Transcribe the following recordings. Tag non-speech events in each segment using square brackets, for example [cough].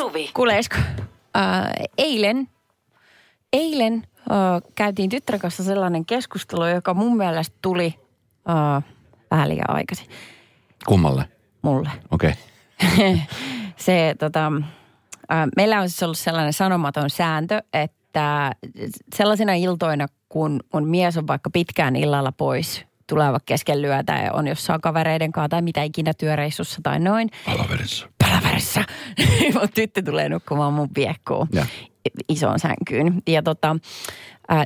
Suvi. Kuuleisiko? Äh, eilen, eilen äh, käytiin tyttären kanssa sellainen keskustelu, joka mun mielestä tuli äh, vähän liian aikaisin Kummalle? mulle. Okei. Okay. [laughs] Se, tota, äh, meillä on siis ollut sellainen sanomaton sääntö, että sellaisina iltoina, kun mun mies on vaikka pitkään illalla pois, tulee vaikka kesken lyötä ja on jossain kavereiden kanssa tai mitä ikinä työreissussa tai noin, Palaverissa. Palaverissa. [laughs] mun tyttö tulee nukkumaan mun piekkuun Ja. isoon sänkyyn. Ja tota,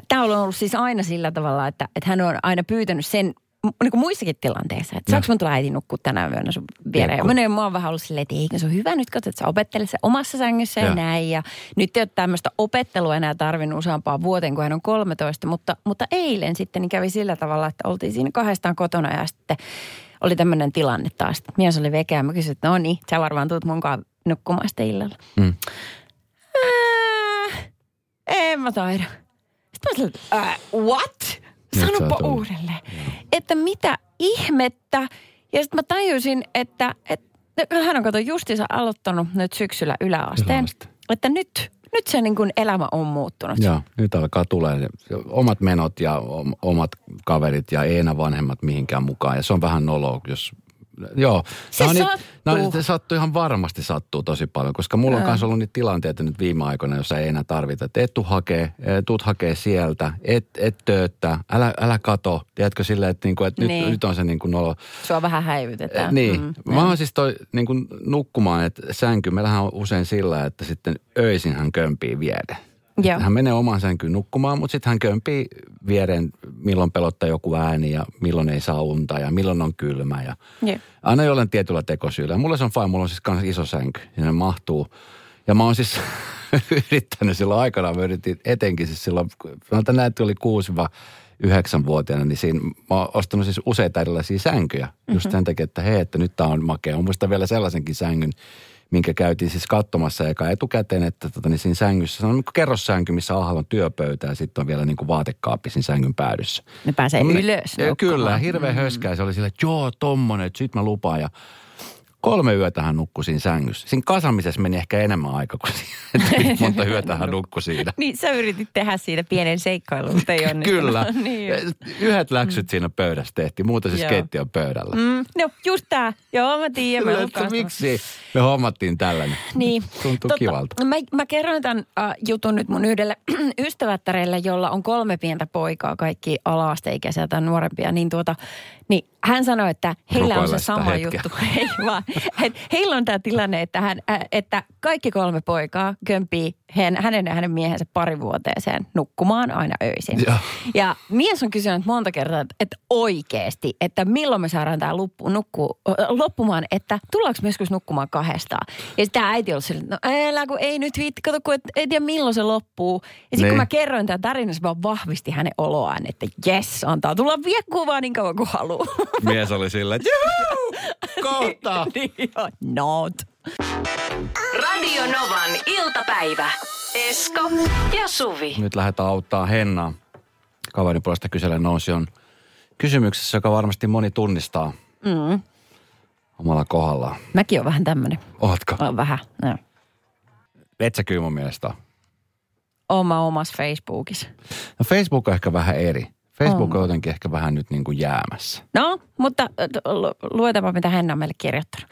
tämä on ollut siis aina sillä tavalla, että, että hän on aina pyytänyt sen niin kuin muissakin tilanteissa, että saanko mun tulla äiti nukkua tänä yönä sun viereen. Ja Piekkuun. mä, mä oon vähän ollut silleen, että eikö se ole hyvä nyt, katso, että sä opettelet se omassa sängyssä ja, Ja. näin. Ja nyt ei ole tämmöistä opettelua enää tarvinnut useampaan vuoteen, kun hän on 13. Mutta, mutta eilen sitten niin kävi sillä tavalla, että oltiin siinä kahdestaan kotona ja sitten oli tämmöinen tilanne taas. Mies oli vekeä. Mä kysyin, että no niin, sä varmaan tuut munkaan nukkumaan sitten illalla. Mm. Äh, en mä taida. Sitten mä sanoin, että äh, what? Sanopa uudelleen. Että mitä ihmettä? Ja sitten mä tajusin, että, että hän on kato justiinsa aloittanut nyt syksyllä yläasteen. Yläaste. Että nyt, nyt se niin kuin elämä on muuttunut. Joo, nyt alkaa tulee omat menot ja om- omat kaverit ja ei enää vanhemmat mihinkään mukaan. Ja se on vähän noloa, jos... Joo. Se Nää on sattuu. Niitä, no, se sattuu ihan varmasti sattuu tosi paljon, koska mulla on myös ollut niitä tilanteita nyt viime aikoina, jossa ei enää tarvita. Että et tuu hakee, eh, tuut hakee sieltä, et, et tööttää, älä, älä kato. Tiedätkö silleen, että, niinku, että Niin. nyt, nyt on se niin kuin nolo. Sua vähän häivytetään. Eh, Niin. Mm, mä oon siis toi niin kuin nukkumaan, että sänky, meillähän on usein sillä, että sitten öisin hän kömpii vieden. Joo. Hän menee omaan sänkyyn nukkumaan, mutta sitten hän kömpii viereen, milloin pelottaa joku ääni ja milloin ei saa unta ja milloin on kylmä. Ja Joo. aina jollain tietyllä tekosyyllä. Mulla se on fine, mulla on siis kans iso sänky, sinne mahtuu. Ja mä oon siis [laughs] yrittänyt silloin aikanaan, mä yritin etenkin siis silloin, mä näet oli 6-9-vuotiaana, niin siinä mä oon ostanut siis useita erilaisia sänkyjä. Just sen takia, että hei, että nyt tää on makea. Mä muistan vielä sellaisenkin sängyn, minkä käytiin siis katsomassa eka etukäteen, että tota, niin siinä sängyssä, se on niin kerrossänky, missä alhaalla on työpöytä ja sitten on vielä niin kuin vaatekaappi siinä sängyn päädyssä. Ne pääsee Tommonen- ylös Ja Kyllä, hirveä mm. höskä. Se oli sillä, että joo, tommonen, että sit mä lupaan. Ja kolme yötä hän nukkui siinä sängyssä. Siinä kasamisessa meni ehkä enemmän aikaa kuin siinä, [laughs] monta [laughs] yötä hän nukkui siinä. Niin sä yritit tehdä siitä pienen seikkailun, mutta ei onnistunut. Kyllä. [laughs] niin. Yhdet läksyt siinä pöydässä tehtiin, muuten se Joo. skeitti on pöydällä. Mm, no just tää. Joo, mä tiedän. Mä Kyllä, kanssa- miksi me hommattiin tällainen? Niin. Tuntuu kivalta. Mä, mä kerroin tämän äh, jutun nyt mun yhdelle [clears throat] ystävättärelle, jolla on kolme pientä poikaa, kaikki ala-asteikäisiä tai nuorempia, niin tuota, niin hän sanoi, että heillä on se sama hetkeä. juttu. [laughs] Ei vaan. Heillä on tämä tilanne, että, hän, että kaikki kolme poikaa kömpii hän, hänen ja hänen miehensä parivuoteeseen nukkumaan aina öisin. Joo. Ja mies on kysynyt monta kertaa, että, että oikeasti, että milloin me saadaan tämä loppu, nukku, loppumaan, että tullaanko me joskus nukkumaan kahdestaan. Ja sitten äiti on silleen, no älä kun ei nyt viitti, kato kun et, ei tiedä milloin se loppuu. Ja sitten Niin. kun mä kerroin tämän tarinan, se vaan vahvisti hänen oloaan, että jes, antaa tulla viekkuun vaan niin kauan kuin haluaa. Mies oli sillä, että [laughs] kohta. niin joo, not. Radio Novan iltapäivä. Esko ja Suvi. Nyt lähdetään auttaa Hennaa. Kaverin puolesta kyselen nousi on kysymyksessä, joka varmasti moni tunnistaa Mm. omalla kohdallaan. Mäkin on vähän tämmönen. Ootko? On vähän, no. Et sä kyllä mun mielestä ole. Oma omassa Facebookissa. No Facebook on ehkä vähän eri. Facebook On. on jotenkin ehkä vähän nyt niin kuin jäämässä. No, mutta äh, lu- luetaanpa, mitä hän on meille kirjoittanut.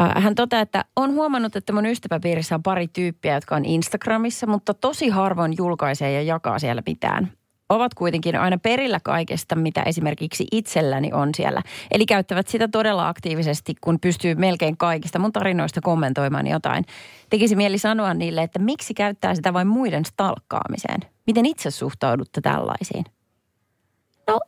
Äh, Hän toteaa, että on huomannut, että mun ystäväpiirissä on pari tyyppiä, jotka on Instagramissa, mutta tosi harvoin julkaisee ja jakaa siellä mitään. Ovat kuitenkin aina perillä kaikesta, mitä esimerkiksi itselläni on siellä. Eli käyttävät sitä todella aktiivisesti, kun pystyy melkein kaikista mun tarinoista kommentoimaan jotain. Tekisi mieli sanoa niille, että miksi käyttää sitä vain muiden stalkkaamiseen. Miten itse suhtaudutte tällaisiin? No,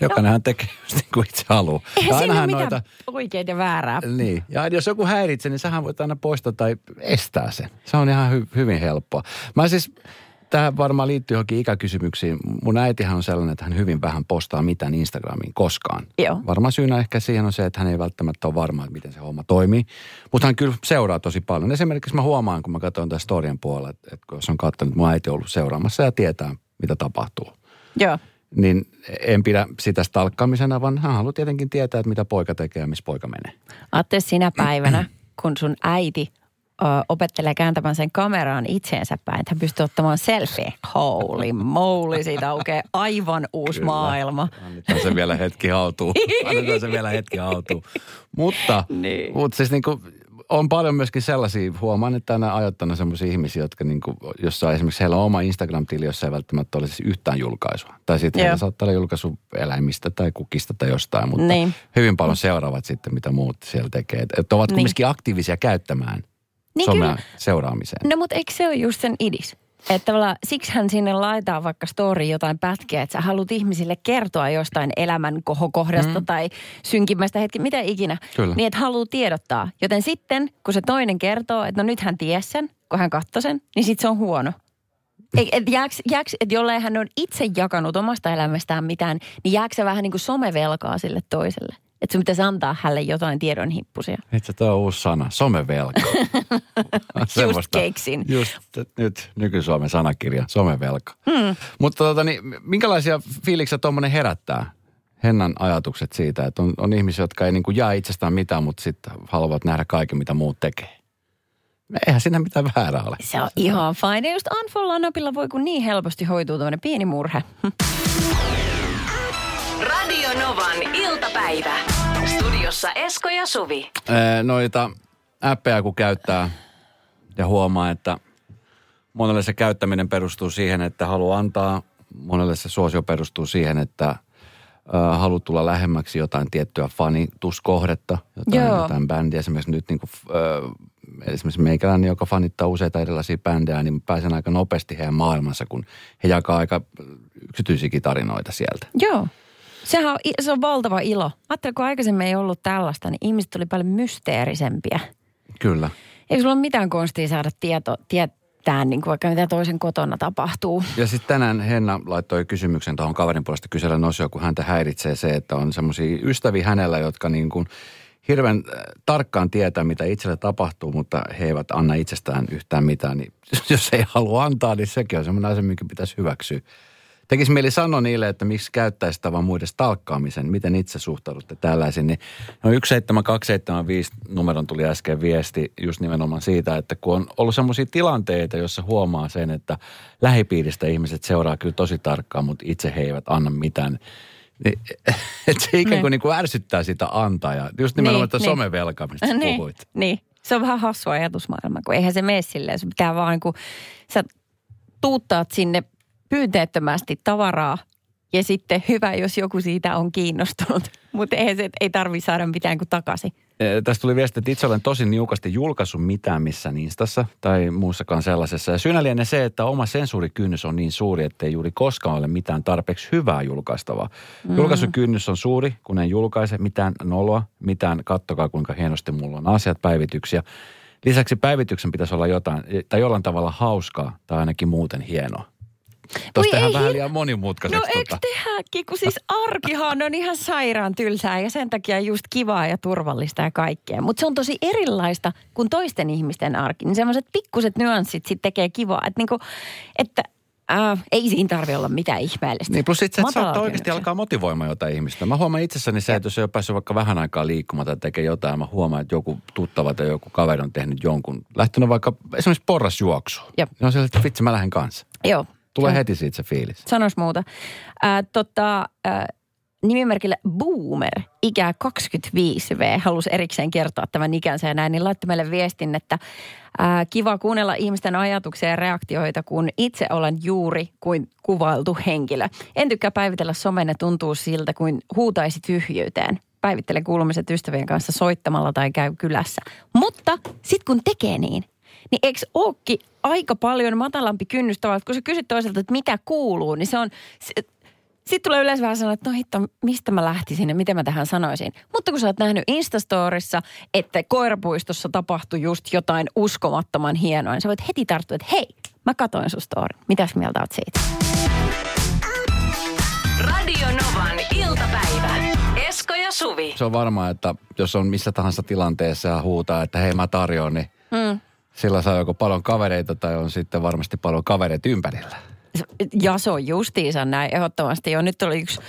Jokainenhan tekee just niin kuin itse haluaa. Eihän siinä mitään oikein ja väärää. Niin. Ja jos joku häiritsee, niin sähän voit aina poistaa tai estää sen. Se on ihan hy- hyvin helppoa. Mä siis, tähän varmaan liittyy johonkin ikäkysymyksiin. Mun äitihän on sellainen, että hän hyvin vähän postaa mitään Instagramiin koskaan. Joo. Varmaan syynä ehkä siihen on se, että hän ei välttämättä ole varma, että miten se homma toimii. Mutta hän kyllä seuraa tosi paljon. Esimerkiksi mä huomaan, kun mä katson tässä storien puolella, että, että jos on katsonut, mun äiti on ollut seuraamassa ja tietää, mitä tapahtuu. Joo. Niin en pidä sitä stalkkaamisena, vaan hän haluaa tietenkin tietää, että mitä poika tekee ja missä poika menee. Ajattele sinä päivänä, kun sun äiti ö, opettelee kääntämään sen kameraan itseensä päin, että hän pystyy ottamaan selfie. Holy moly, siitä aukeaa aivan uusi Kyllä. maailma. Annetaan se vielä hetki hautuu. Annetaan se vielä hetki hautuu. Mutta, Niin. mutta siis niin kuin, on paljon myöskin sellaisia, huomaan, että aina ajoittanut sellaisia ihmisiä, jotka niin kuin, jossa esimerkiksi heillä on oma Instagram-tili, jossa ei välttämättä ole siis yhtään julkaisua. Tai sitten heillä saattaa olla julkaisu eläimistä tai kukista tai jostain, mutta Niin. hyvin paljon seuraavat sitten, mitä muut siellä tekee. Että et ovat Niin. kumminkin aktiivisia käyttämään Niin somea kyllä. seuraamiseen. No mutta eikö se ole just sen idis? Että tavallaan siksihän sinne laitetaan vaikka story jotain pätkiä, että sä haluat ihmisille kertoa jostain elämän kohokohdasta mm. tai synkimmästä hetki, mitä ikinä. Kyllä. Niin että haluaa tiedottaa. Joten sitten, kun se toinen kertoo, että no nyt hän ties sen, kun hän katsoi sen, niin sitten se on huono. Et, et jääks, jääks, et jollei hän on itse jakanut omasta elämästään mitään, niin jääkö se vähän niin kuin somevelkaa sille toiselle? Että sun pitäisi antaa hänelle jotain tiedonhippusia. Itse tuo on uusi sana, somevelka. [laughs] Just keksin. Just nyt nyky-Suomen sanakirja, somevelka. Hmm. Mutta tota, niin, minkälaisia fiiliksiä tuommoinen herättää? Hennan ajatukset siitä, että on, on ihmisiä, jotka ei niin kuin jaa itsestään mitään, mutta sitten haluavat nähdä kaiken, mitä muut tekee. Eihän siinä mitään väärää ole. Se on ihan fine. Ja just unfollow-napilla voi kun niin helposti hoituu tämmöinen pieni murhe. [laughs] Novan iltapäivä. Studiossa Esko ja Suvi. Ee, noita appeja kun käyttää ja huomaa, että monelle se käyttäminen perustuu siihen, että haluaa antaa. Monelle se suosio perustuu siihen, että haluat tulla lähemmäksi jotain tiettyä fanituskohdetta, jotain, Joo. jotain bändiä. Esimerkiksi nyt niin kuin, äh, esimerkiksi meikäläinen, joka fanittaa useita erilaisia bändejä, niin pääsen aika nopeasti heidän maailmansa, kun he jakaa aika yksityisiäkin tarinoita sieltä. Joo. Sehän on, se on valtava ilo. Ajattelin, kun aikaisemmin ei ollut tällaista, niin ihmiset oli paljon mysteerisempiä. Kyllä. Ei sulla ole mitään konstia saada tieto, tietää, niin kuin vaikka mitä toisen kotona tapahtuu. Ja sitten tänään Henna laittoi kysymyksen tuohon kaverin puolesta kysellä osioon, kun häntä häiritsee se, että on semmoisia ystäviä hänellä, jotka niin kuin hirveän äh, tarkkaan tietää, mitä itselle tapahtuu, mutta he eivät anna itsestään yhtään mitään. Niin [laughs] jos ei halua antaa, niin sekin on semmoinen asia, mikä pitäisi hyväksyä. Tekisi mieli sanoa niille, että miksi käyttäisi tavan muiden stalkkaamisen, miten itse suhtaudutte tällaisiin. Niin no 17275 numeron tuli äsken viesti just nimenomaan siitä, että kun on ollut semmoisia tilanteita, jossa huomaa sen, että lähipiiristä ihmiset seuraa kyllä tosi tarkkaan, mutta itse he eivät anna mitään. Niin, [laughs] että se ikään kuin, Niin. niin kuin ärsyttää sitä antajaa. Just nimenomaan Niin, niin, niin. somevelka, mistä niin, puhuit. niin. Se on vähän hassu ajatusmaailma, kun eihän se mene silleen. Se pitää vaan kun sä tuuttaat sinne pyynteettömästi tavaraa ja sitten hyvä, jos joku siitä on kiinnostunut. [laughs] Mutta se, ei tarvi saada mitään kuin takaisin. Tästä tuli viesti, että itse olen tosi niukasti julkaissut mitään missään Instassa tai muussakaan sellaisessa. Ja syynä lienee se, että oma sensuurikynnys on niin suuri, ettei juuri koskaan ole mitään tarpeeksi hyvää julkaistavaa. Mm. Julkaisukynnys on suuri, kun en julkaise mitään noloa, mitään kattokaa kuinka hienosti mulla on asiat, päivityksiä. Lisäksi päivityksen pitäisi olla jotain, tai jollain tavalla hauskaa tai ainakin muuten hienoa. Tuosta vähän liian monimutkaiseksi. No eikö tehdäkin, kun siis arkihan on ihan sairaan tylsää ja sen takia just kivaa ja turvallista ja kaikkea. Mutta se on tosi erilaista kuin toisten ihmisten arki. Niin semmoiset pikkuset nyanssit sitten tekee kivaa. Että niinku, että äh, ei siinä tarvi olla mitään ihmeellistä. Niin plus itse, että saattaa oikeasti alkaa motivoimaan jotain ihmistä. Mä huomaan itsessäni se, että jos ei ole päässyt vaikka vähän aikaa liikkumaan tai tekee jotain, mä huomaan, että joku tuttava tai joku kaveri on tehnyt jonkun, lähtenyt vaikka esimerkiksi porrasjuoksuun. Jep. Niin on siellä, että vitsi, mä lähden kanssa. Joo. Tulee Joo. heti siitä se fiilis. Sanois muuta. Ää, tota, ää, nimimerkillä Boomer, ikää 25V, halusi erikseen kertoa tämän ikänsä ja näin, niin laittoi meille viestin, että ää, kiva kuunnella ihmisten ajatuksia ja reaktioita, kun itse olen juuri kuin kuvailtu henkilö. En tykkää päivitellä somen ja tuntuu siltä, kuin huutaisi tyhjyyteen. Päivittele kuulumiset ystävien kanssa soittamalla tai käy kylässä. Mutta sitten kun tekee niin, niin eikö ookin aika paljon matalampi kynnys tavallaan, kun sä kysyt toiselta, että mitä kuuluu, niin se on, sitten tulee yleensä vähän sanoa, että no hitto, mistä mä lähtisin ja miten mä tähän sanoisin. Mutta kun sä oot nähnyt Instastorissa, että koirapuistossa tapahtui just jotain uskomattoman hienoa, niin sä voit heti tarttua, että hei, mä katoin sun storin. Mitäs mieltä oot siitä? Radio Novan iltapäivä. Esko ja Suvi. Se on varmaa, että jos on missä tahansa tilanteessa ja huutaa, että hei mä tarjoan, niin Hmm. Sillä saa joko paljon kavereita tai on sitten varmasti paljon kavereita ympärillä. Ja se on justiinsa näin ehdottomasti. Jo nyt oli yksi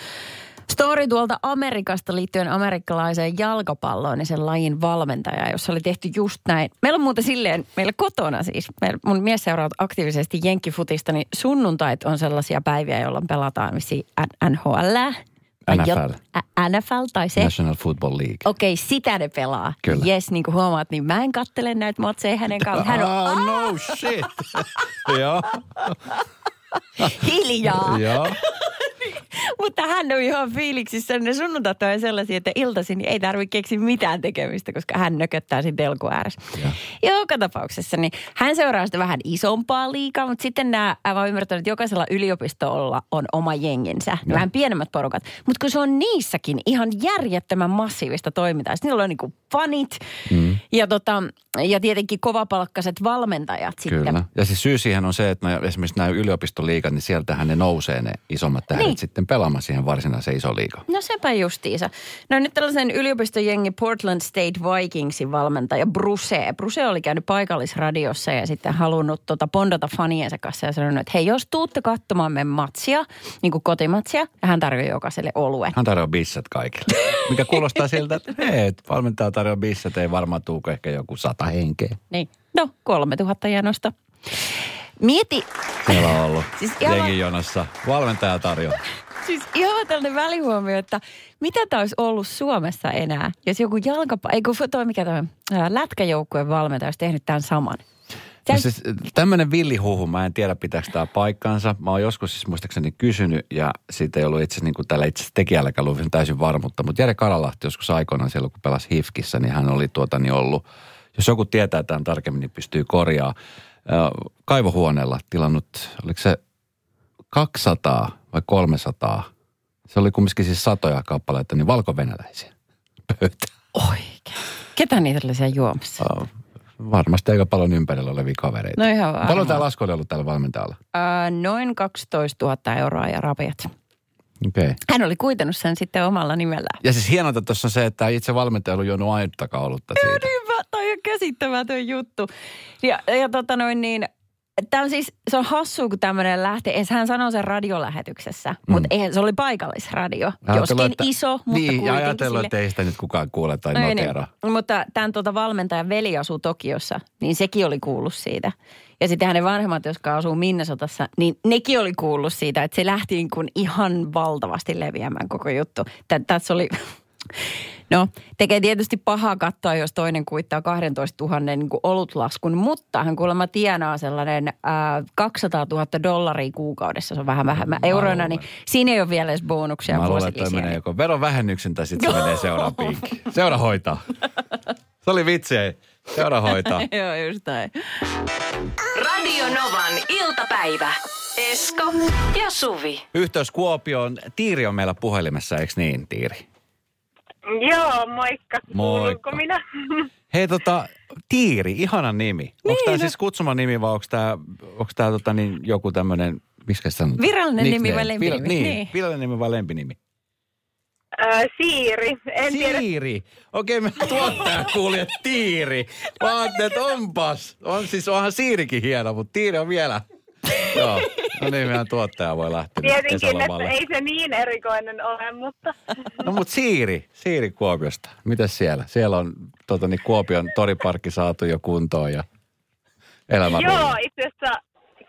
Story tuolta Amerikasta liittyen amerikkalaiseen jalkapalloon ja sen lajin valmentaja, jossa oli tehty just näin. Meillä on muuten silleen, meillä kotona siis, meillä, mun mies seuraa aktiivisesti jenkkifutista, niin sunnuntait on sellaisia päiviä, jolloin pelataan missä NFL. NFL tai se. National Football League. Okei, okay, sitä ne pelaa. Kyllä. Jes, niin kuin huomaat, niin mä en kattele näitä matseja hänen kanssaan. Hän on oh, no shit. [laughs] Joo. hiljaa. Joo. [laughs] Mutta hän on ihan fiiliksissä. Ne sunnuntat on sellaisia, että iltaisin ei tarvitse keksiä mitään tekemistä, koska hän nököttää siinä telku ääressä. Ja. Joka tapauksessa, niin hän seuraa sitä vähän isompaa liikaa, mutta sitten nämä, mä ymmärtänyt, että jokaisella yliopistolla on oma jenginsä. Ja. Vähän pienemmät porukat. Mutta kun se on niissäkin ihan järjettömän massiivista toimintaa. Sitten niillä on niinku fanit mm. ja, tota, ja tietenkin kovapalkkaiset valmentajat Kyllä. sitten. Ja siis syy siihen on se, että nämä, esimerkiksi nämä yliopistoliigat, niin sieltähän ne nousee ne isommat tähdet Niin. Sitten pelaamaan siihen varsinaiseen iso liigaan. No sepä justiinsa. No nyt tällaisen yliopistojengi Portland State Vikingsin valmentaja Bruce. Bruce oli käynyt paikallisradiossa ja sitten halunnut tota pondata faniensa kanssa ja sanonut, että hei jos tuutte katsomaan meidän matsia, niin kuin kotimatsia, ja hän tarjoaa jokaiselle oluen. Hän tarjoaa bissat kaikille. Mikä kuulostaa siltä, että hei, valmentaja tarjoaa bissat, ei varmaan tuuko ehkä joku sata henkeä. Niin. No, 3000 janosta. Mieti, Meillä on ollut Siis ihan- jengin jonossa. Valmentaja tarjoaa. siis ihan tällainen välihuomio, että mitä tämä olisi ollut Suomessa enää, jos joku jalkapa... Ei kun toi mikä toi, lätkäjoukkueen valmentaja olisi tehnyt tämän saman. Se, No siis tämmöinen villihuhu, mä en tiedä pitääkö tämä paikkaansa. Mä oon joskus siis muistaakseni kysynyt ja siitä ei ollut itse niin kuin tällä itse tekijälläkään ollut täysin varmuutta. Mutta Jere Karalahti joskus aikoinaan siellä, kun pelasi Hifkissä, niin hän oli tuota niin ollut, jos joku tietää tämän tarkemmin, niin pystyy korjaamaan. Kaivohuoneella tilannut, oliko se 200 vai 300? Se oli kumminkin siis satoja kappaleita, niin valkovenäläisiä pöytään. Oikein. Ketä niitä oli siellä juomassa? Ö, Varmasti aika paljon ympärillä olevia kavereita. No ihan Paljon varmaan. tämä lasku oli ollut tällä valmentajalla? Ää, noin 12 000 euroa ja rapiat. Okei. Okay. Hän oli kuitenut sen sitten omalla nimellään. Ja siis hienointa tuossa on se, että itse valmentaja on juonut ainuttakaan olutta siitä. On käsittämätön juttu. Ja, ja tota noin niin, Tämä on siis, se on hassu, kun tämmöinen lähtee. Hän sanoi sen radiolähetyksessä, mm. mutta eihän, se oli paikallisradio. Ajatellut, Joskin iso, mutta Niin, ja ajatellut, sille- että ei sitä nyt kukaan kuule tai No ei noteraa. niin. Mutta tämän tuota valmentajan veli asuu Tokiossa, niin sekin oli kuullut siitä. Ja sitten hänen vanhemmat, jotka asuu Minnesotassa, niin nekin oli kuullut siitä, että se lähti niin kuin ihan valtavasti leviämään koko juttu. Tä, tässä oli, [laughs] no tekee tietysti pahaa katsoa, jos toinen kuittaa 12 000 niin kuin olutlaskun, mutta hän kuulemma tienaa sellainen ää, 200 000 dollaria kuukaudessa, se on vähän vähemmän euroina, niin siinä ei ole vielä edes bonuksia Mä luulen, että menee joko verovähennyksen tai sitten se [laughs] menee seuraan pinkkiin. Seura hoitaa. Se oli vitsi, ei. Seura hoitaa. [laughs] Joo, just näin. Radio Novan iltapäivä. Esko ja Suvi. Yhteys Kuopioon. Tiiri on meillä puhelimessa, eikö niin, Tiiri? Joo, moikka. Moikka. Minä? [laughs] Hei tota, Tiiri, ihana nimi. Onko Niin, tämä no. siis kutsuman nimi vai onko tämä onko tää, tota, niin, joku tämmöinen, miksi se sanotaan? Virallinen nimi vai Nickname. lempinimi? Vir- niin, Niin. virallinen nimi vai lempinimi? Ö, Siiri. En tiedä. Tiiri. Okei, me [laughs] tuottaja kuuli, että Tiiri. Mä ajattelin, että onpas. On siis, onhan Siirikin hieno, mutta Tiiri on vielä. [laughs] Joo. No niin, meidän tuottaja voi lähteä Tietenkin, että ei se niin erikoinen ole, mutta No mutta Siiri, Siiri Kuopiosta. Mitäs siellä? Siellä on tota, niin Kuopion toriparkki saatu jo kuntoon ja elämä joo, itse asiassa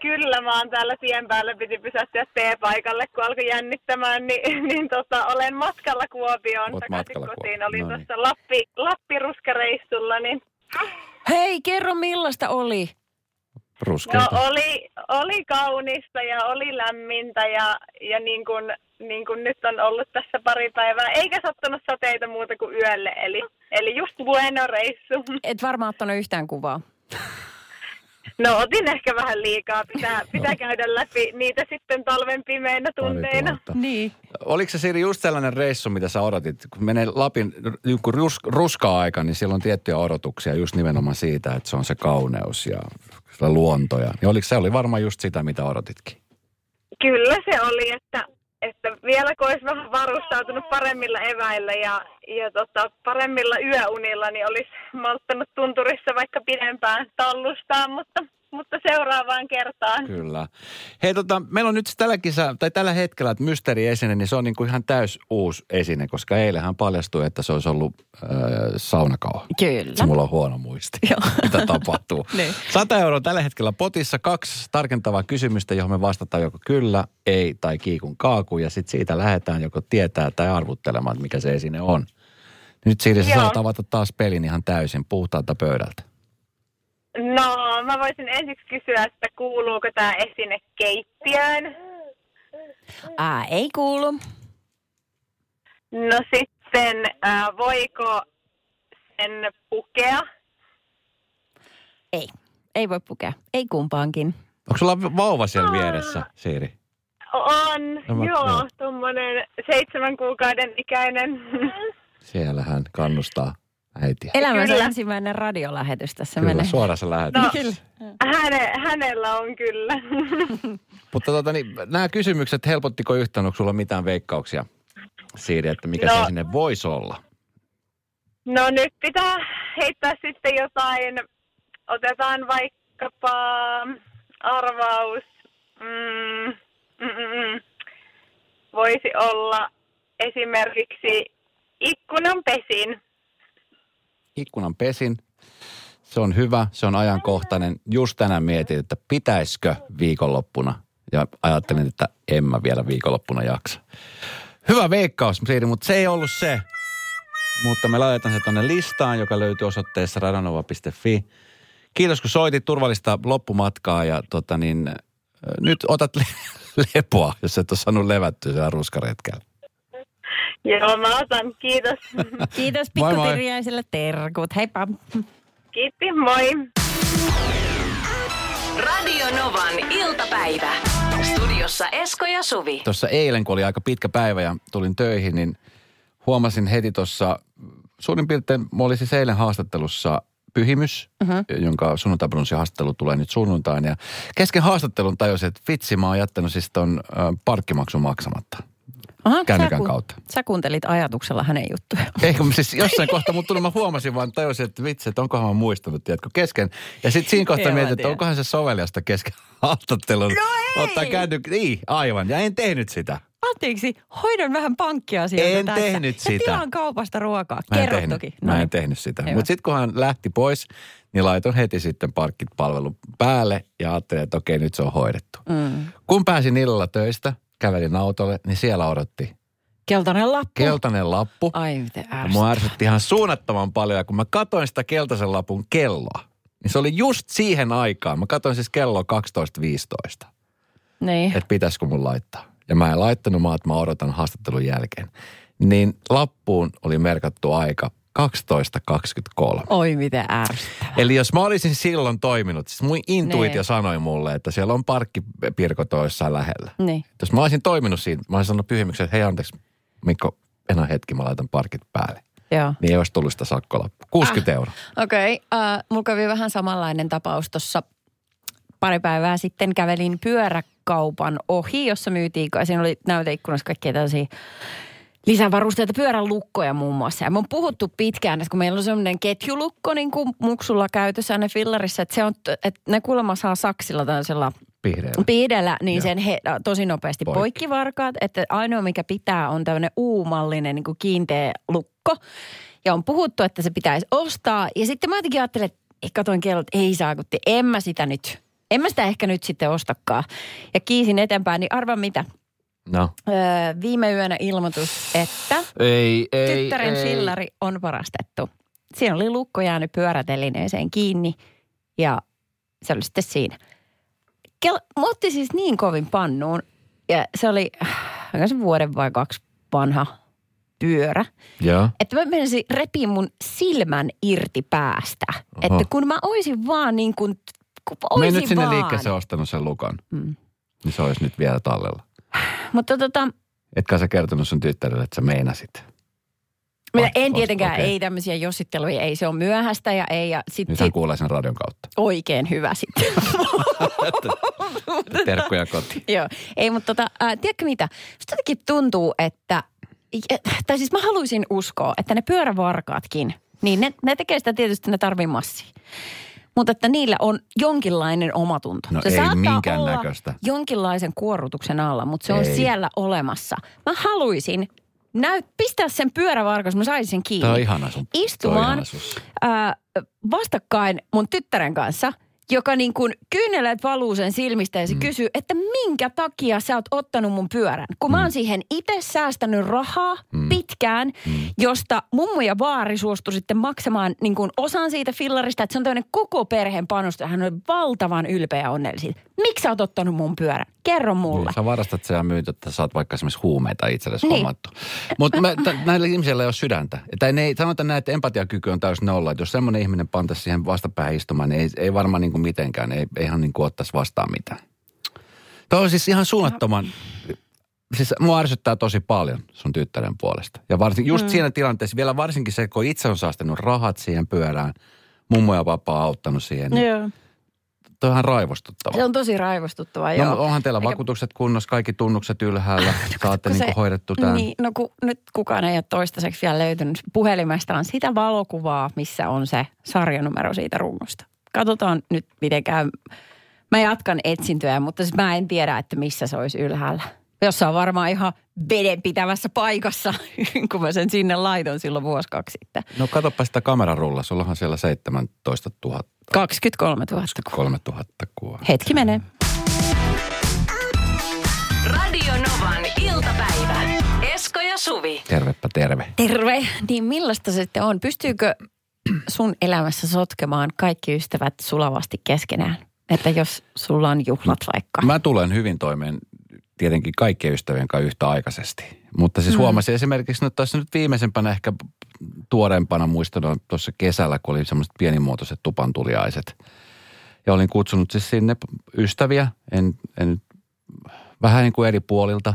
kyllä mä oon täällä tien päällä, piti pysähtyä T-paikalle, kun alkoi jännittämään, niin, niin tota, olen matkalla Kuopioon Oot takaisin matkalla kotiin. Kuopioon, Olin no niin. tuossa Lappi, Lappi-ruskareissulla, niin Hei, kerro millaista oli. No, Ruskeita. oli, oli kaunista ja oli lämmintä ja, ja niin kuin, niin kuin nyt on ollut tässä pari päivää, eikä sattunut sateita muuta kuin yölle, eli, eli just bueno reissu. Et varmaan ottanut yhtään kuvaa. [laughs] No otin ehkä vähän liikaa. Pitää, pitää käydä läpi niitä sitten talven pimeinä tunteina. Niin. Oliko se Siiri just sellainen reissu, mitä sä odotit? Kun menee Lapin joku rus, ruska-aika, niin siellä on tiettyjä odotuksia just nimenomaan siitä, että se on se kauneus ja se luonto. Ja, niin oliko se oli varmaan just sitä, mitä odotitkin? Kyllä se oli, että, että vielä kun olisi vähän varustautunut paremmilla eväillä ja, ja tota, paremmilla yöunilla, niin olisi malttanut tunturissa vaikka pidempään tallustaa, mutta, mutta seuraavaan kertaan. Kyllä. Hei tota, meillä on nyt tällä kisä, tai tällä hetkellä, että mysteeriesine, niin se on niin kuin ihan täys uusi esine, koska eilähän paljastui, että se olisi ollut äh, saunakauha. Kyllä. Se mulla on huono muisti, Joo. [laughs] mitä tapahtuu. [laughs] Niin. 100 euroa tällä hetkellä potissa, kaksi tarkentavaa kysymystä, johon me vastataan joko kyllä, ei tai kiikun kaaku. Ja sitten siitä lähdetään joko tietää tai arvuttelemaan, että mikä se esine on. Nyt Siiri, sä saat avata taas pelin ihan täysin puhtaalta pöydältä. No, mä voisin ensiksi kysyä, että kuuluuko tämä esine keittiöön? Ää, ei kuulu. No sitten, äh, voiko sen pukea? Ei. Ei voi pukea. Ei kumpaankin. Onko sulla vauva siellä vieressä, Siiri? On, No mä- joo, joo. tuommoinen seitsemän kuukauden ikäinen. Siellä hän kannustaa äitiä. Elämänsä Kyllä. ensimmäinen radiolähetys tässä Kyllä, menee. suorassa lähetys. No. Kyllä. Häne, hänellä on kyllä. [laughs] Mutta tota, niin, nämä kysymykset helpottiko yhtään, onko sulla mitään veikkauksia, Siiri, että mikä No. se sinne voisi olla? No nyt pitää heittää sitten jotain. Otetaan vaikkapa arvaus. Mm, mm, mm, mm. Voisi olla esimerkiksi ikkunan pesin. Ikkunan pesin. Se on hyvä, se on ajankohtainen. Just tänään mietin, että pitäisikö viikonloppuna. Ja ajattelin, että en mä vielä viikonloppuna jaksa. Hyvä veikkaus, Siiri, mutta se ei ollut se. Mutta me laitetaan se tonne listaan, joka löytyy osoitteessa radanova.fi. Kiitos, kun soitit turvallista loppumatkaa ja tota niin, nyt otat le- [laughs] lepoa, jos et ole saanut levättyä siellä ruskaretkellä. Joo, mä otan. Kiitos. [laughs] Kiitos pikkutiriaisille terkut. Heippa. Kiitti, moi. Radio Novan iltapäivä. Studiossa Esko ja Suvi. Tuossa eilen, kun oli aika pitkä päivä ja tulin töihin, niin huomasin heti tuossa, suurin piirtein, mä olin siis eilen haastattelussa Pyhimys, uh-huh. jonka sunnuntaibrunssin haastattelu tulee nyt sunnuntaina. Ja kesken haastattelun tajusin, että vitsi, mä oon jättänyt siis ton äh, parkkimaksun maksamatta. Aha, Kännykän sä, ku- kautta. Sä kuuntelit ajatuksella hänen juttujaan. [laughs] Eikä mä siis jossain kohtaa mut tuli, mä huomasin vaan, tajusin, että vitsi, että onkohan mä muistanut, tiedätkö, kesken. Ja sitten siinä [laughs] kohtaa mietin, että onkohan se soveliasta kesken [laughs] haastattelun. No ei! Ottaa kännykkä, niin, aivan, ja en tehnyt sitä. Anteeksi, hoidan vähän pankkiasioita En tässä. tehnyt Ja sitä. tilaan kaupasta ruokaa. Mä en Kerro tehnyt, toki. Mä en tehnyt sitä. Mutta sitten kun hän lähti pois, niin laitoin heti sitten parkkipalvelun päälle ja ajattelin, että okei, nyt se on hoidettu. Mm. Kun pääsin illalla töistä, kävelin autolle, niin siellä odotti Keltainen lappu. keltainen lappu. Ai miten ärsyttävää. mua ärsytti ihan suunnattoman paljon. Ja kun mä katoin sitä keltaisen lapun kelloa, niin se oli just siihen aikaan. Mä katoin siis kello 12.15, Niin. että pitäisikö mun laittaa. Ja mä en laittanut, mä, että mä odotan haastattelun jälkeen. Niin lappuun oli merkattu aika 12.23. Oi miten ärsyttävää. Eli jos mä olisin silloin toiminut, siis mun intuitio Niin. sanoi mulle, että siellä on parkkipirko toissain lähellä. Niin. Jos mä olisin toiminut siinä, mä olisin sanonut pyhimykseen, että hei anteeksi, Mikko, enää hetki, mä laitan parkit päälle. Joo. Niin ei olisi tullut sitä sakkolappua. 60 euroa. Okei, okay, uh, mulla kävi vähän samanlainen tapaus tuossa pari päivää sitten. Kävelin pyöräkaupan ohi, jossa myytiin, siinä oli näyteikkunassa kaikkia tällaisia lisävarusteita, pyörän lukkoja muun muassa. Ja me on puhuttu pitkään, että kun meillä on semmoinen ketjulukko niin kuin muksulla käytössä ne fillarissa, että, se on, että ne kuulemma saa saksilla tällaisella piidellä, niin Joo. sen he, tosi nopeasti Poikki. poikkivarkaat. Että ainoa mikä pitää on tämmöinen U-mallinen niin kuin kiinteä lukko. Ja on puhuttu, että se pitäisi ostaa. Ja sitten mä jotenkin ajattelin, että eh, katoin kello, että ei saa, kun en mä sitä nyt. En mä sitä ehkä nyt sitten ostakaan. Ja kiisin eteenpäin, niin arva mitä. No. Öö, viime yönä ilmoitus, että Ei, ei, tyttären ei. fillari on varastettu. Siinä oli lukko jäänyt pyörätelineeseen kiinni ja se oli sitten siinä. Kel, mä otti siis niin kovin pannuun ja se oli äh, se vuoden vai kaksi vanha pyörä. Joo. Että mä menisin repiin mun silmän irti päästä. Oho. Että kun mä oisin vaan niin kuin, kun oisin nyt sinne vaan. liikkeeseen ostanut sen lukan. Mm. Niin se olisi nyt vielä tallella. Mutta tota, Etkä sä kertonut sun tyttärelle, että sä meinasit. minä en tietenkään, okei. ei tämmöisiä jossitteluja, ei se on myöhäistä ja ei. Ja sit, Nyt hän sit, kuulee sen radion kautta. oikein hyvä sitten. [laughs] Terkkuja kotiin. [laughs] Joo, ei mutta tota, ää, tiedätkö mitä? Musta jotenkin tuntuu, että, tai siis mä haluaisin uskoa, että ne pyörävarkaatkin, niin ne, ne tekee sitä tietysti, ne tarvii massia. Mutta että niillä on jonkinlainen omatunto. No se ei saattaa minkään olla näköistä. jonkinlaisen kuorutuksen alla, mutta se on Ei. siellä olemassa. Mä haluaisin näyt, pistää sen pyörävarkon, mä saisin sen kiinni. Tämä on ihana sun. On Istumaan ihana sus. ää, vastakkain mun tyttären kanssa, joka niin kuin kyynelet valuu sen silmistä ja se mm. kysyy, että minkä takia sä oot ottanut mun pyörän? Kun mä oon siihen itse säästänyt rahaa mm. pitkään, mm. josta mummo ja vaari suostu sitten maksamaan niin kuin osan siitä fillarista, että se on tämmöinen koko perheen panostus. Hän on valtavan ylpeä ja. Miksi sä oot ottanut mun pyörän? Kerro mulle. Niin, Sä varastat sen ja myyt, että oot vaikka esimerkiksi huumeita itsellesi Niin. hommattu. Mutta näillä ihmisillä ei ole sydäntä. Tai ne ei, sanotaan näin, että empatiakyky on täysin nolla. Että jos semmoinen ihminen pantaisi siihen vastapäähän istumaan, niin ei, ei varmaan niin kuin mitenkään, ei, ei ihan niin kuin ottaisi vastaan mitään. Tuo on siis ihan suunnattoman, siis mua ärsyttää tosi paljon sun tyttären puolesta. Ja varsin, just mm. siinä tilanteessa, vielä varsinkin se, kun itse on säästänyt rahat siihen pyörään, mummo ja papa on auttanut siihen, niin Joo. On ihan raivostuttavaa. Se on tosi raivostuttavaa, No, joo. onhan teillä Eikä- vakuutukset kunnossa, kaikki tunnukset ylhäällä, [laughs] saatte kun niin se- hoidettu tämän. Niin, no kun nyt kukaan ei ole toistaiseksi vielä löytynyt puhelimesta on sitä valokuvaa, missä on se sarjanumero siitä rungosta. Katsotaan nyt miten käy. Mä jatkan etsintöjä, mutta siis mä en tiedä, että missä se olisi ylhäällä. Jossain varmaan ihan vedenpitävässä paikassa, [laughs] kun mä sen sinne laitoin silloin vuosi kaksi sitten. No katoppa sitä kamerarulla, sullahan siellä 17 000, 23 000. 3 000 kuvaa. Hetki menee. Radio Novan iltapäivä. Esko ja Suvi. Tervepä terve. Terve. Niin millaista se sitten on? Pystyykö [clears throat] sun elämässä sotkemaan kaikki ystävät sulavasti keskenään? Että jos sulla on juhlat vaikka. Mä tulen hyvin toimeen tietenkin kaikkien ystävien kanssa yhtäaikaisesti. Mutta siis huomasin esimerkiksi nyt tässä nyt viimeisempänä ehkä tuoreempana muistona tuossa kesällä, kun oli semmoiset pienimuotoiset tupantuliaiset. Ja olin kutsunut siis sinne ystäviä, en, en vähän niin kuin eri puolilta.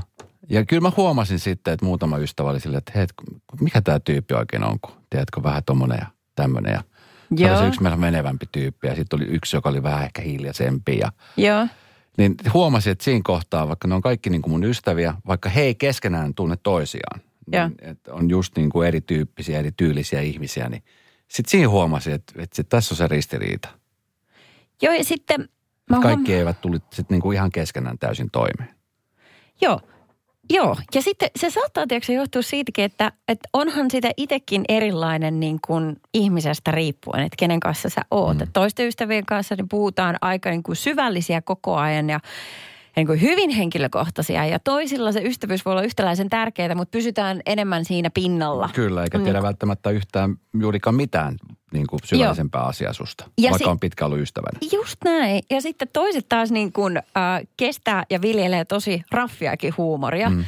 Ja kyllä mä huomasin sitten, että muutama ystävä oli silleen, että hei, mikä tämä tyyppi oikein on, kun tiedätkö, vähän tommonen ja tämmöinen. Ja oli se Joo. yksi meillä menevämpi tyyppi ja sitten oli yksi, joka oli vähän ehkä hiljaisempi ja Joo. Niin huomasin, että siinä kohtaa, vaikka ne on kaikki niin kuin mun ystäviä, vaikka he ei keskenään tunne toisiaan, niin, että on just niin kuin erityyppisiä, erityylisiä ihmisiä, niin sitten siinä huomasin, että, että sit tässä on se ristiriita. Joo, ja sitten... Mä Kaikki eivät tullut sitten niin kuin ihan keskenään täysin toimeen. Joo. Joo, ja sitten se saattaa tietysti johtua siitäkin, että, että onhan sitä itsekin erilainen niin kuin ihmisestä riippuen, että kenen kanssa sä oot. Mm. Toisten ystävien kanssa niin puhutaan aika niin kuin syvällisiä koko ajan ja niin kuin hyvin henkilökohtaisia. Ja toisilla se ystävyys voi olla yhtäläisen tärkeää, mutta pysytään enemmän siinä pinnalla. Kyllä, eikä tiedä välttämättä yhtään juurikaan mitään niin kuin syvällisempää asiaa susta, Ja vaikka si- on pitkä ollut ystävänä. Just näin. Ja sitten toiset taas niin kuin, äh, kestää ja viljelee tosi raffiakin huumoria. Mm.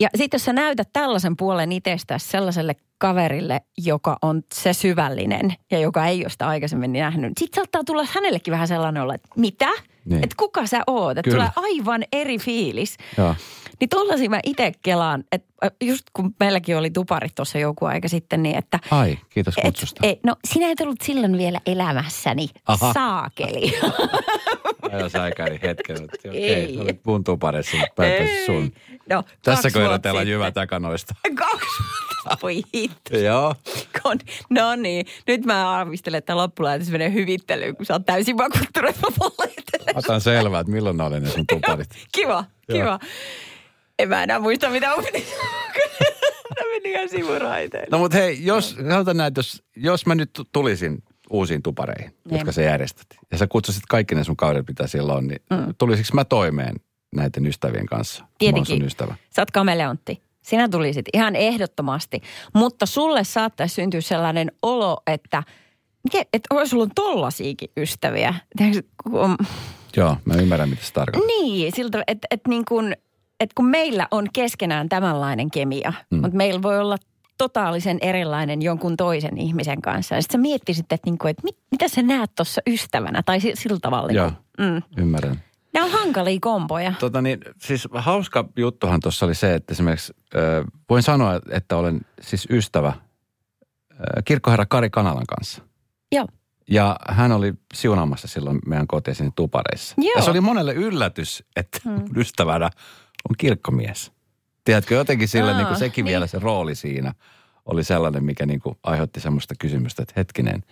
Ja sitten jos sä näytät tällaisen puolen itsestäsi sellaiselle kaverille, joka on se syvällinen ja joka ei ole sitä aikaisemmin nähnyt, sitten saattaa tulla hänellekin vähän sellainen olla, että mitä? Niin. Että kuka sä oot? Että tulee aivan eri fiilis. Joo. Niin tollasia mä itse kelaan, että just kun meilläkin oli tuparit tuossa joku aika sitten, niin että Ai, kiitos et, kutsusta. ei, no sinä et ollut silloin vielä elämässäni. Aha. Saakeli. [laughs] Joo, säikäri hetken. että Ei. Okei, okay, olit mun tuparissa, mutta sun. No, Tässä sitten. jyvä takanoista. [laughs] Kaksi. Voi hitto. Joo. Kon- No niin, nyt mä arvistelen, että loppulähetys menee hyvittelyyn, kun sä oot täysin vakuuttunut, että mä. Otan selvää, että milloin ne oli ne sun tuparit. Kiva, Joo. kiva. En mä enää muista, mitä meni ihan sivuraiteille. No mutta hei, jos, sanotaan näin, jos, jos mä nyt tulisin uusiin tupareihin, Niin. jotka sä järjestät, ja sä kutsusit kaikki ne sun kaudet, mitä siellä on, niin mm. tulisiko mä toimeen näiden ystävien kanssa? mä Tietenkin. sun ystävä. Sä oot kameleontti. Sinä tulisit ihan ehdottomasti. Mutta sulle saattaisi syntyä sellainen olo, että, miten, että oi, sulla on tollasiakin ystäviä. Kun Joo, mä ymmärrän, mitä se tarkoittaa. Niin, siltä, että, että, niin kuin, että kun meillä on keskenään tämänlainen kemia, mm. mutta meillä voi olla totaalisen erilainen jonkun toisen ihmisen kanssa. Sitten sä miettisit, että, niin kuin, että mit, mitä sä näet tuossa ystävänä tai si- sillä tavalla. Joo, niin kuin, Mm. ymmärrän. Nämä on hankalia komboja. Tota niin, siis hauska juttuhan tuossa oli se, että esimerkiksi äh, voin sanoa, että olen siis ystävä äh, kirkkoherra Kari Kanalan kanssa. Joo. Ja hän oli siunaamassa silloin meidän kotiin sinne tupareissa. Joo. Ja se oli monelle yllätys, että hmm. [laughs] ystävänä on kirkkomies. Tiedätkö, jotenkin sille Aa, niin kuin sekin niin. vielä se rooli siinä oli sellainen, mikä niin kuin aiheutti semmoista kysymystä, että hetkinen.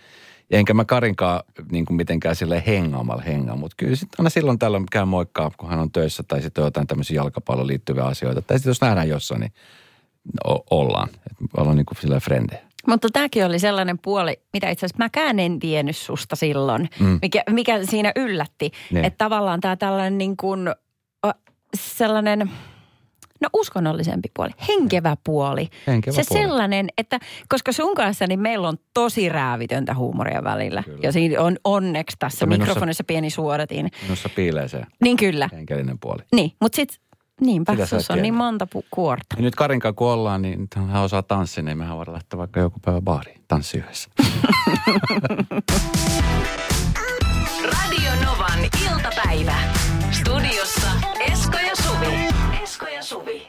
Enkä mä Karinkaan niin kuin mitenkään sille hengaamalla hengaa, mutta kyllä sitten aina silloin tällöin käy moikkaa, kun hän on töissä tai sitten jotain tämmöisiä jalkapalloon liittyviä asioita. Tai sitten jos nähdään jossain, niin o- ollaan. Että ollaan niin kuin silleen frendejä. Mutta tämäkin oli sellainen puoli, mitä itse asiassa mäkään en tiennyt susta silloin, mm. mikä, mikä siinä yllätti. Ne. Että tavallaan tämä tällainen niin kuin, sellainen, no uskonnollisempi puoli, henkevä puoli. Henkevä se puoli. sellainen, että koska sun kanssa niin meillä on tosi räävitöntä huumoria välillä. Kyllä. Ja siinä on onneksi tässä minussa- mikrofonissa pieni suodatin. Minussa piilee se Niin kyllä, henkilöinen puoli. niin. Mutta sitten niinpä, Sitä sussa on niin monta pu- kuorta. Ja nyt Karinkaan kun ollaan, niin hän osaa tanssia, niin mehän voidaan lähteä vaikka joku päivä baariin tanssi yhdessä. [laughs] Radio Novan iltapäivä. Studiossa Morskoye Sobi.